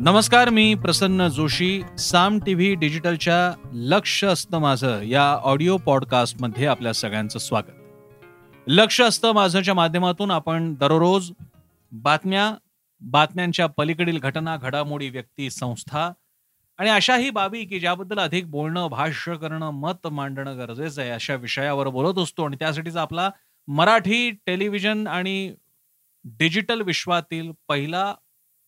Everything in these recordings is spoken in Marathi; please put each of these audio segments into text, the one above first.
नमस्कार मी प्रसन्न जोशी साम टी व्ही डिजिटलच्या लक्ष असतं माझं या ऑडिओ पॉडकास्टमध्ये आपल्या सगळ्यांचं स्वागत. लक्ष असतं माझंच्या माध्यमातून आपण दररोज बातम्या बातम्यांच्या पलीकडील घटना घडामोडी व्यक्ती संस्था आणि अशाही बाबी की ज्याबद्दल अधिक बोलणं भाष्य करणं मत मांडणं गरजेचं आहे अशा विषयावर बोलत असतो आणि त्यासाठीचा आपला मराठी टेलिव्हिजन आणि डिजिटल विश्वातील पहिला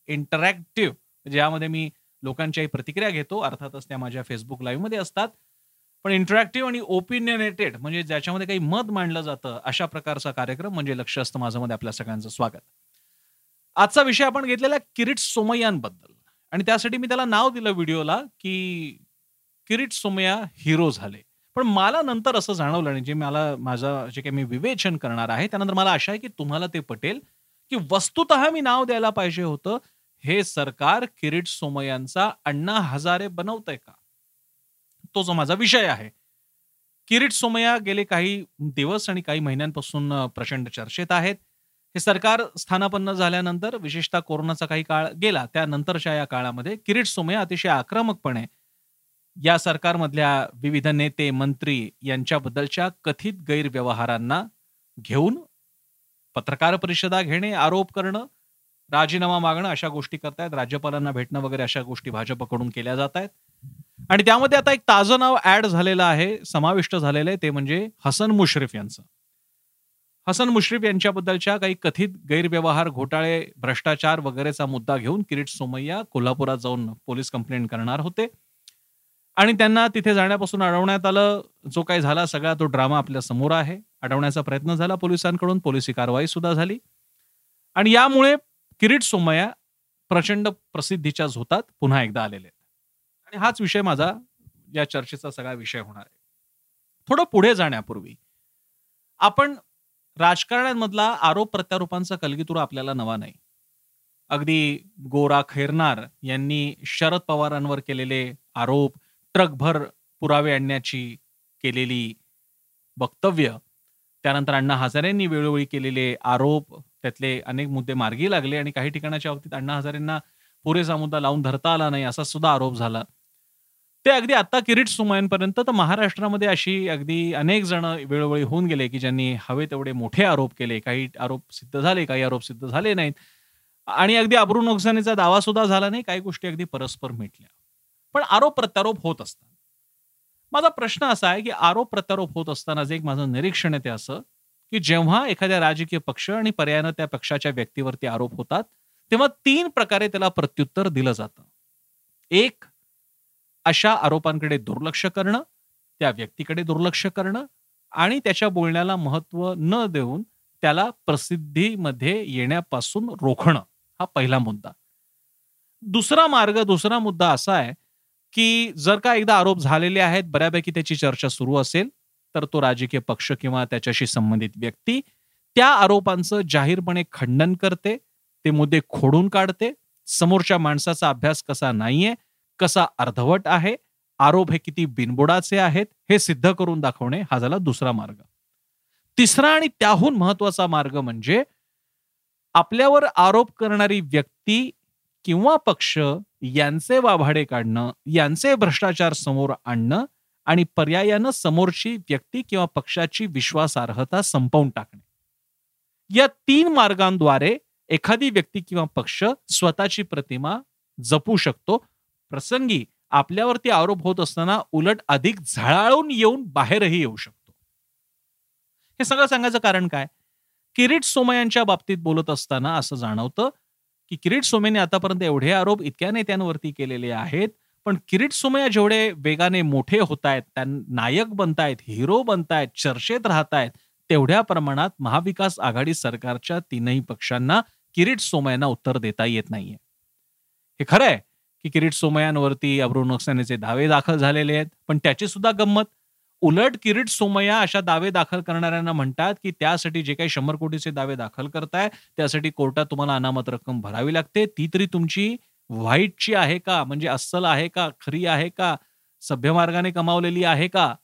इंटरॅक्टिव्ह ज्यामध्ये मी लोकांच्याही प्रतिक्रिया घेतो अर्थातच त्या माझ्या फेसबुक लाईव्हमध्ये असतात. पण इंटरॅक्टिव्ह आणि ओपिनियनेटेड म्हणजे ज्याच्यामध्ये काही मत मांडलं जातं अशा प्रकारचा कार्यक्रम म्हणजे लक्ष असतं माझं मध्ये आपल्या सगळ्यांचं स्वागत. आजचा विषय आपण घेतलेला किरीट सोमय्यांबद्दल. आणि त्यासाठी मी त्याला नाव दिलं व्हिडिओला की किरीट सोमय्या हिरो झाले. पण मला नंतर असं जाणवलं आणि जे मला माझं जे काही मी विवेचन करणार आहे त्यानंतर मला आशा आहे की तुम्हाला ते पटेल की वस्तुत मी नाव द्यायला पाहिजे होतं. हे सरकार किरीट सोमय्यांचा अण्णा हजारे बनवतंय का? तो जो माझा विषय आहे. किरीट सोमय्या गेले काही दिवस आणि काही महिन्यांपासून प्रचंड चर्चेत आहेत. हे सरकार स्थानापन्न झाल्यानंतर विशेषतः कोरोनाचा काही काळ गेला त्यानंतरच्या या काळामध्ये किरीट सोमय्या अतिशय आक्रमकपणे या सरकारमधल्या विविध नेते मंत्री यांच्याबद्दलच्या कथित गैरव्यवहारांना घेऊन पत्रकार परिषदा घेणे आरोप करणं राजीनामा मागणं अशा गोष्टी करतायत. राज्यपालांना भेटणं वगैरे अशा गोष्टी भाजपकडून केल्या जात आहेत आणि त्यामध्ये आता एक ताजं नाव ऍड झालेलं आहे समाविष्ट झालेलं आहे ते म्हणजे हसन मुश्रीफ यांचं. हसन मुश्रीफ यांच्याबद्दलच्या काही कथित गैरव्यवहार घोटाळे भ्रष्टाचार वगैरेचा मुद्दा घेऊन किरीट सोमय्या कोल्हापुरात जाऊन पोलीस कंप्लेंट करणार होते. आणि त्यांना तिथे जाण्यापासून अडवण्यात आलं. जो काही झाला सगळा तो ड्रामा आपल्यासमोर आहे. अडवण्याचा प्रयत्न झाला पोलिसांकडून पोलिसी कारवाई सुद्धा झाली. आणि यामुळे किरीट सोमय्या प्रचंड प्रसिद्धीच्या झोतात पुन्हा एकदा आलेले आहेत. आणि हाच विषय माझा या चर्चेचा सगळा विषय होणार आहे. थोडं पुढे जाण्यापूर्वी आपण राजकारण्यांमधला आरोप प्रत्यारोपांचा कलगीतुरा आपल्याला नवा नाही. अगदी गोरा खैरनार यांनी शरद पवारांवर केलेले आरोप ट्रकभर पुरावे आणण्याची केलेली वक्तव्य त्यानंतर अण्णा हजारेंनी वेळोवेळी केलेले आरोप त्यातले अनेक मुद्दे मार्गी लागले आणि काही ठिकाणाच्या बाबतीत अण्णा हजारेंना पुरेसा मुद्दा लावून धरता आला नाही असा सुद्धा आरोप झाला. ते अगदी आता किरीट सुमयांपर्यंत तर महाराष्ट्रामध्ये अशी अगदी अनेक जण वेळोवेळी होऊन गेले की ज्यांनी हवे तेवढे मोठे आरोप केले. काही आरोप सिद्ध झाले काही आरोप सिद्ध झाले नाहीत. आणि अगदी अब्रू नुकसानीचा दावा सुद्धा झाला नाही काही गोष्टी अगदी परस्पर मिटल्या. पण आरोप प्रत्यारोप होत असतात. माझा प्रश्न असा आहे की आरोप प्रत्यारोप होत असताना जे एक माझं निरीक्षण आहे ते असं की जेव्हा एखाद्या राजकीय पक्ष आणि पर्यायानं त्या पक्षाच्या व्यक्तीवरती आरोप होतात तेव्हा तीन प्रकारे त्याला प्रत्युत्तर दिलं जातं. एक अशा आरोपांकडे दुर्लक्ष करणं त्या व्यक्तीकडे दुर्लक्ष करणं आणि त्याच्या बोलण्याला महत्त्व न देऊन त्याला प्रसिद्धीमध्ये येण्यापासून रोखणं हा पहिला मुद्दा. दुसरा मार्ग दुसरा मुद्दा असा आहे की जर का एकदा आरोप झालेले आहेत बऱ्यापैकी त्याची चर्चा सुरू असेल तर तो राजकीय पक्ष किंवा त्याच्याशी संबंधित व्यक्ती त्या आरोपांचं जाहीरपणे खंडन करते ते मुद्दे खोडून काढते. समोरच्या माणसाचा अभ्यास कसा नाहीये कसा अर्धवट आहे आरोप हे किती बिनबुडाचे आहेत हे सिद्ध करून दाखवणे हा झाला दुसरा मार्ग. तिसरा आणि त्याहून महत्त्वाचा मार्ग म्हणजे आपल्यावर आरोप करणारी व्यक्ती किंवा पक्ष यांचे वाभाडे काढणं यांचे भ्रष्टाचार समोर आणणं आणि पर्यायानं समोरची व्यक्ती किंवा पक्षाची विश्वासार्हता संपवून टाकणे. या तीन मार्गांद्वारे एखादी व्यक्ती किंवा पक्ष स्वतःची प्रतिमा जपू शकतो. प्रसंगी आपल्यावरती आरोप होत असताना उलट अधिक झळाळून येऊन बाहेरही येऊ शकतो. हे सगळं सांगायचं कारण काय? किरीट सोमयांच्या बाबतीत बोलत असताना असं जाणवतं की किरीट सोमेने आतापर्यंत एवढे आरोप इतक्या नेत्यांवरती केलेले आहेत पण किरीट सोमया जेवढे वेगाने मोठे होत आहेत नायक बनतायत हिरो बनतायत चर्चेत राहतायत तेवढ्या प्रमाणात महाविकास आघाडी सरकारच्या तीनही पक्षांना किरीट सोमयांना उत्तर देता येत नाहीये. हे खरं आहे की किरीट सोमयांवरती अब्रू नक्सानेचे दावे दाखल झालेले आहेत पण त्याची सुद्धा गंमत. उलट किरीट सोमय्या अशा दावे दाखल करणाऱ्यांना म्हणतात की त्यासाठी जे काही शंभर कोटीचे दावे दाखल करताय त्यासाठी कोर्टात तुम्हाला अनामत रक्कम भरावी लागते ती तरी तुमची व्हाईटची आहे का? म्हणजे अस्सल आहे का? खरी आहे का? सभ्य मार्गाने कमावलेली आहे का?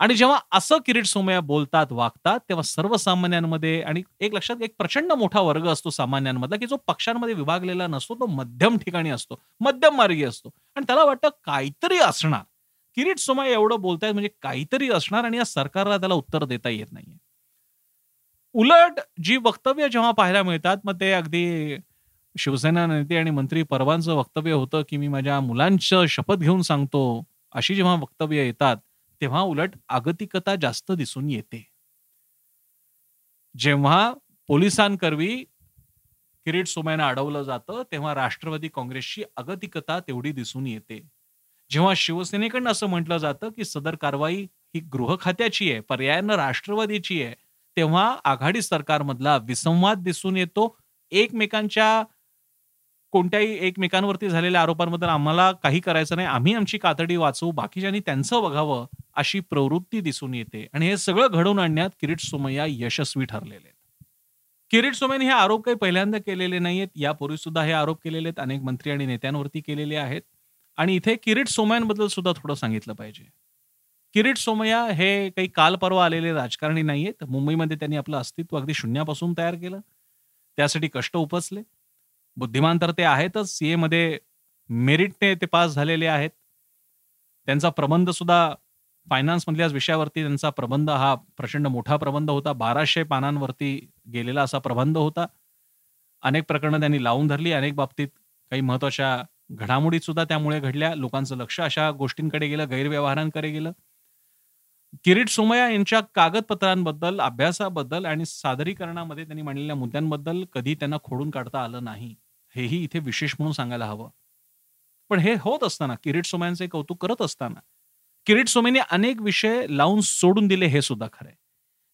आणि जेव्हा असं किरीट सोमया बोलतात वागतात तेव्हा सर्वसामान्यांमध्ये आणि एक लक्षात एक प्रचंड मोठा वर्ग असतो सामान्यांमधला की जो पक्षांमध्ये विभागलेला नसतो तो मध्यम ठिकाणी असतो मध्यम मार्गी असतो. आणि त्याला वाटतं काहीतरी असणार. किरीट सोमया एवढं बोलतायत म्हणजे काहीतरी असणार आणि या सरकारला त्याला उत्तर देता येत नाहीये. उलट जी वक्तव्य जेव्हा पाहायला मिळतात मग ते अगदी शिवसेना नेते आणि मंत्री परवांचं वक्तव्य होतं की मी माझ्या मुलांचं शपथ घेऊन सांगतो अशी जेव्हा वक्तव्य येतात तेव्हा उलट आगतिकता जास्त दिसून येते. जेव्हा पोलिसांकरवी किरीट सोमय्यांना अडवलं जातं तेव्हा राष्ट्रवादी काँग्रेसची अगतिकता तेवढी दिसून येते. जेव्हा शिवसेनेकडनं असं म्हटलं जातं की सदर कारवाई ही गृह खात्याची आहे पर्यायानं राष्ट्रवादीची आहे तेव्हा आघाडी सरकारमधला विसंवाद दिसून येतो. एकमेकांच्या कोणत्याही एकमेकांवरती झालेल्या आरोपांबद्दल आम्हाला काही करायचं नाही. आम्ही आमची कातडी वाचवू बाकीच्यांनी त्यांचं बघावं अशी प्रवृत्ती दिसून येते. आणि हे सगळं घडवून आणण्यात किरीट सोमय्या यशस्वी ठरलेले आहेत. किरीट सोमय्याने हे आरोप काही पहिल्यांदा केलेले नाहीयेत. यापूर्वी सुद्धा हे आरोप केलेले आहेत. अनेक मंत्री आणि नेत्यांवरती केलेले आहेत. आणि इथे किरीट सोमय्यांबद्दल सुद्धा थोडं सांगितलं पाहिजे. किरीट सोमय्या हे काही काल परवा आलेले राजकारणी नाहीयेत. मुंबईमध्ये त्यांनी आपलं अस्तित्व अगदी शून्यापासून तयार केलं. त्यासाठी कष्ट उपसले. बुद्धिमान तर ते आहेतच. सीए मध्ये मेरिटने ते पास झालेले आहेत. त्यांचा प्रबंध सुद्धा फायनान्स मधल्या विषयावरती त्यांचा प्रबंध हा प्रचंड मोठा प्रबंध होता. बाराशे पानांवरती गेलेला असा प्रबंध होता. अनेक प्रकरणं त्यांनी लावून धरली. अनेक बाबतीत काही महत्त्वाच्या घडामोडी सुद्धा त्यामुळे घडल्या. लोकांचं लक्ष अशा गोष्टींकडे गेलं. गैरव्यवहारांकडे गेलं. किरीट सोमया यांच्या कागदपत्रांबद्दल अभ्यासाबद्दल आणि सादरीकरणामध्ये त्यांनी मांडलेल्या मुद्द्यांबद्दल कधी त्यांना खोडून काढता आलं नाही. हेही इथे विशेष म्हणून सांगायला हवं. पण हे होत असताना किरीट सोमयांचे कौतुक करत असताना किरीट सोमेने अनेक विषय लावून सोडून दिले हे सुद्धा खरंय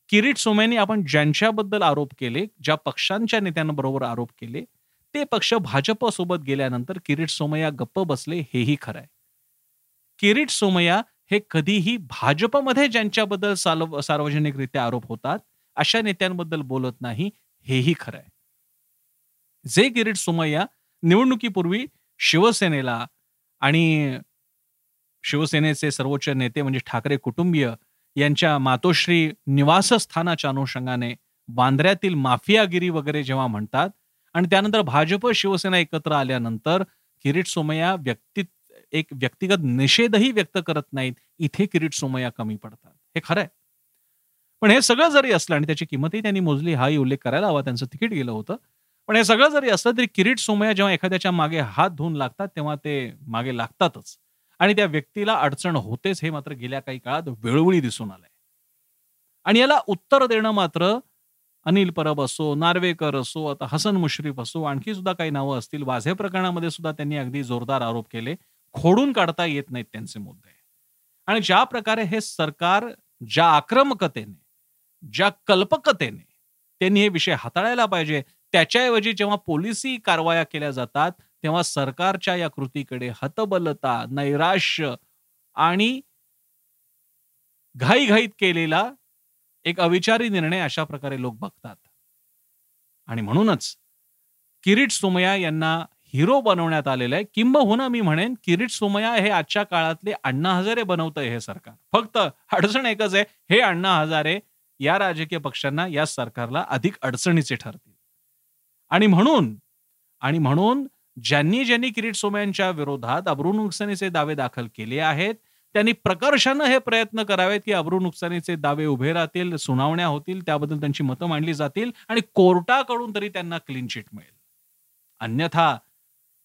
किरीट सोमेने आपण ज्यांच्याबद्दल आरोप केले ज्या पक्षांच्या नेत्यांबरोबर आरोप केले ते पक्ष भाजप सोबत गेल्यानंतर किरीट सोमय्या गप्प बसले हेही खरंय किरीट सोमय्या हे कधीही भाजपमध्ये ज्यांच्याबद्दल सार्वजनिकरित्या आरोप होतात अशा नेत्यांबद्दल बोलत नाही हेही खरंय जे किरीट सोमय्या निवडणुकीपूर्वी शिवसेनेला आणि शिवसेनेचे सर्वोच्च नेते म्हणजे ठाकरे कुटुंबीय यांच्या मातोश्री निवासस्थानाच्या अनुषंगाने बांद्र्यातील माफियागिरी वगैरे जेव्हा म्हणतात आणि त्यानंतर भाजप शिवसेना एकत्र आल्यानंतर किरीट सोमय्या व्यक्ती एक व्यक्तिगत निषेधही व्यक्त करत नाहीत इथे किरीट सोमय्या कमी पडतात. हे खरंय पण हे सगळं जरी असलं आणि त्याची किंमतही त्यांनी मोजली हाही उल्लेख करायला हवा त्यांचं तिकीट गेलं होतं पण हे सगळं जरी असलं तरी किरीट सोमया जेव्हा एखाद्याच्या मागे हात धुवून लागतात तेव्हा ते मागे लागतातच. आणि त्या व्यक्तीला अडचण होतेच हे मात्र गेल्या काही काळात वेळोवेळी दिसून आलंय. आणि याला उत्तर देणं मात्र अनिल परब असो नार्वेकर असो आता हसन मुश्रीफ असो आणखी सुद्धा काही नावं असतील. वाझे प्रकरणामध्ये सुद्धा त्यांनी अगदी जोरदार आरोप केले. खोडून काढता येत नाहीत त्यांचे मुद्दे. आणि ज्या प्रकारे हे सरकार ज्या आक्रमकतेने ज्या कल्पकतेने त्यांनी हे विषय हाताळायला पाहिजे त्याच्याऐवजी जेव्हा पोलिसी कारवाया केल्या जातात तेव्हा सरकारच्या या कृतीकडे हतबलता नैराश्य आणि घाईघाईत केलेला एक अविचारी निर्णय अशा प्रकारे लोक बघतात. आणि म्हणूनच किरीट सोमया यांना हिरो बनवण्यात आलेलं आहे. किंबहुना मी म्हणेन किरीट सोमया हे आजच्या काळातले अण्णा हजारे बनवतंय हे सरकार. फक्त अडचण एकच आहे हे अण्णा हजारे या राजकीय पक्षांना या सरकारला अधिक अडचणीचे ठरते आणि म्हणून आणि म्हणून ज्यांनी ज्यांनी किरीट सोमयांच्या विरोधात अब्रू नुकसानीचे दावे दाखल केले आहेत त्यांनी प्रकर्षानं हे प्रयत्न करावेत की अब्रू नुकसानीचे दावे उभे राहतील सुनावण्या होतील त्याबद्दल त्यांची मतं मांडली जातील आणि कोर्टाकडून तरी त्यांना क्लीन चिट मिळेल. अन्यथा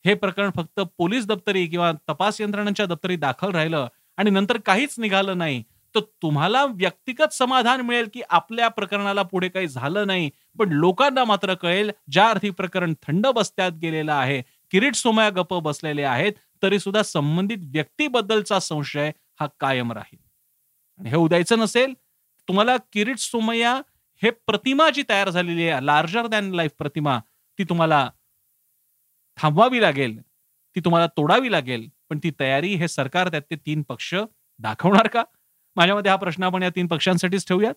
हे प्रकरण फक्त पोलीस दप्तरी किंवा तपास यंत्रणांच्या दप्तरी दाखल राहिलं आणि नंतर काहीच निघालं नाही तर तुम्हाला व्यक्तिगत समाधान मिळेल की आपल्या प्रकरणाला पुढे काही झालं नाही. पण लोकांना मात्र कळेल ज्या अर्थी प्रकरण थंड बसत्यात गेलेलं आहे किरीट सोमया गप बसलेले आहेत तरी सुद्धा संबंधित व्यक्तीबद्दलचा संशय हा कायम राहील. हे उद्यायचं नसेल तुम्हाला किरीट सोमया हे प्रतिमा जी तयार झालेली आहे लार्जर दॅन लाईफ प्रतिमा ती तुम्हाला थांबवावी लागेल ती तुम्हाला तोडावी लागेल पण ती तयारी हे सरकार त्यात ते तीन पक्ष दाखवणार का? माझ्यामध्ये हा प्रश्न आपण या तीन पक्षांसाठीच ठेवूयात.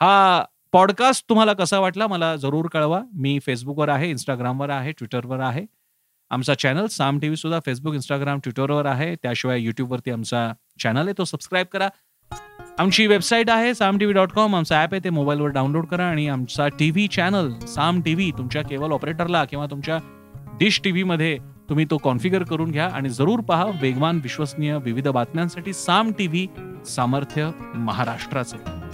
हा पॉडकास्ट तुम्हाला कसा वाटला मला जरूर कळवा. मी फेसबुकवर आहे इंस्टाग्रामवर आहे ट्विटरवर आहे. आमचा चॅनल साम टी व्ही सुद्धा फेसबुक इंस्टाग्राम ट्विटरवर आहे. त्याशिवाय युट्यूबवरती आमचा चॅनल आहे तो सबस्क्राईब करा. आमची वेबसाईट आहे Saam T V dot com आमचा ॲप आहे ते मोबाईलवर डाउनलोड करा आणि आमचा T V channel Saam T V तुमच्या केबल ऑपरेटरला किंवा तुमच्या डिश टी व्हीमध्ये तुम्ही तो कॉन्फिगर करून घ्या आणि जरूर पहा वेगवान विश्वसनीय विविध बातम्यांसाठी साम टी व्ही सामर्थ्य महाराष्ट्राचे.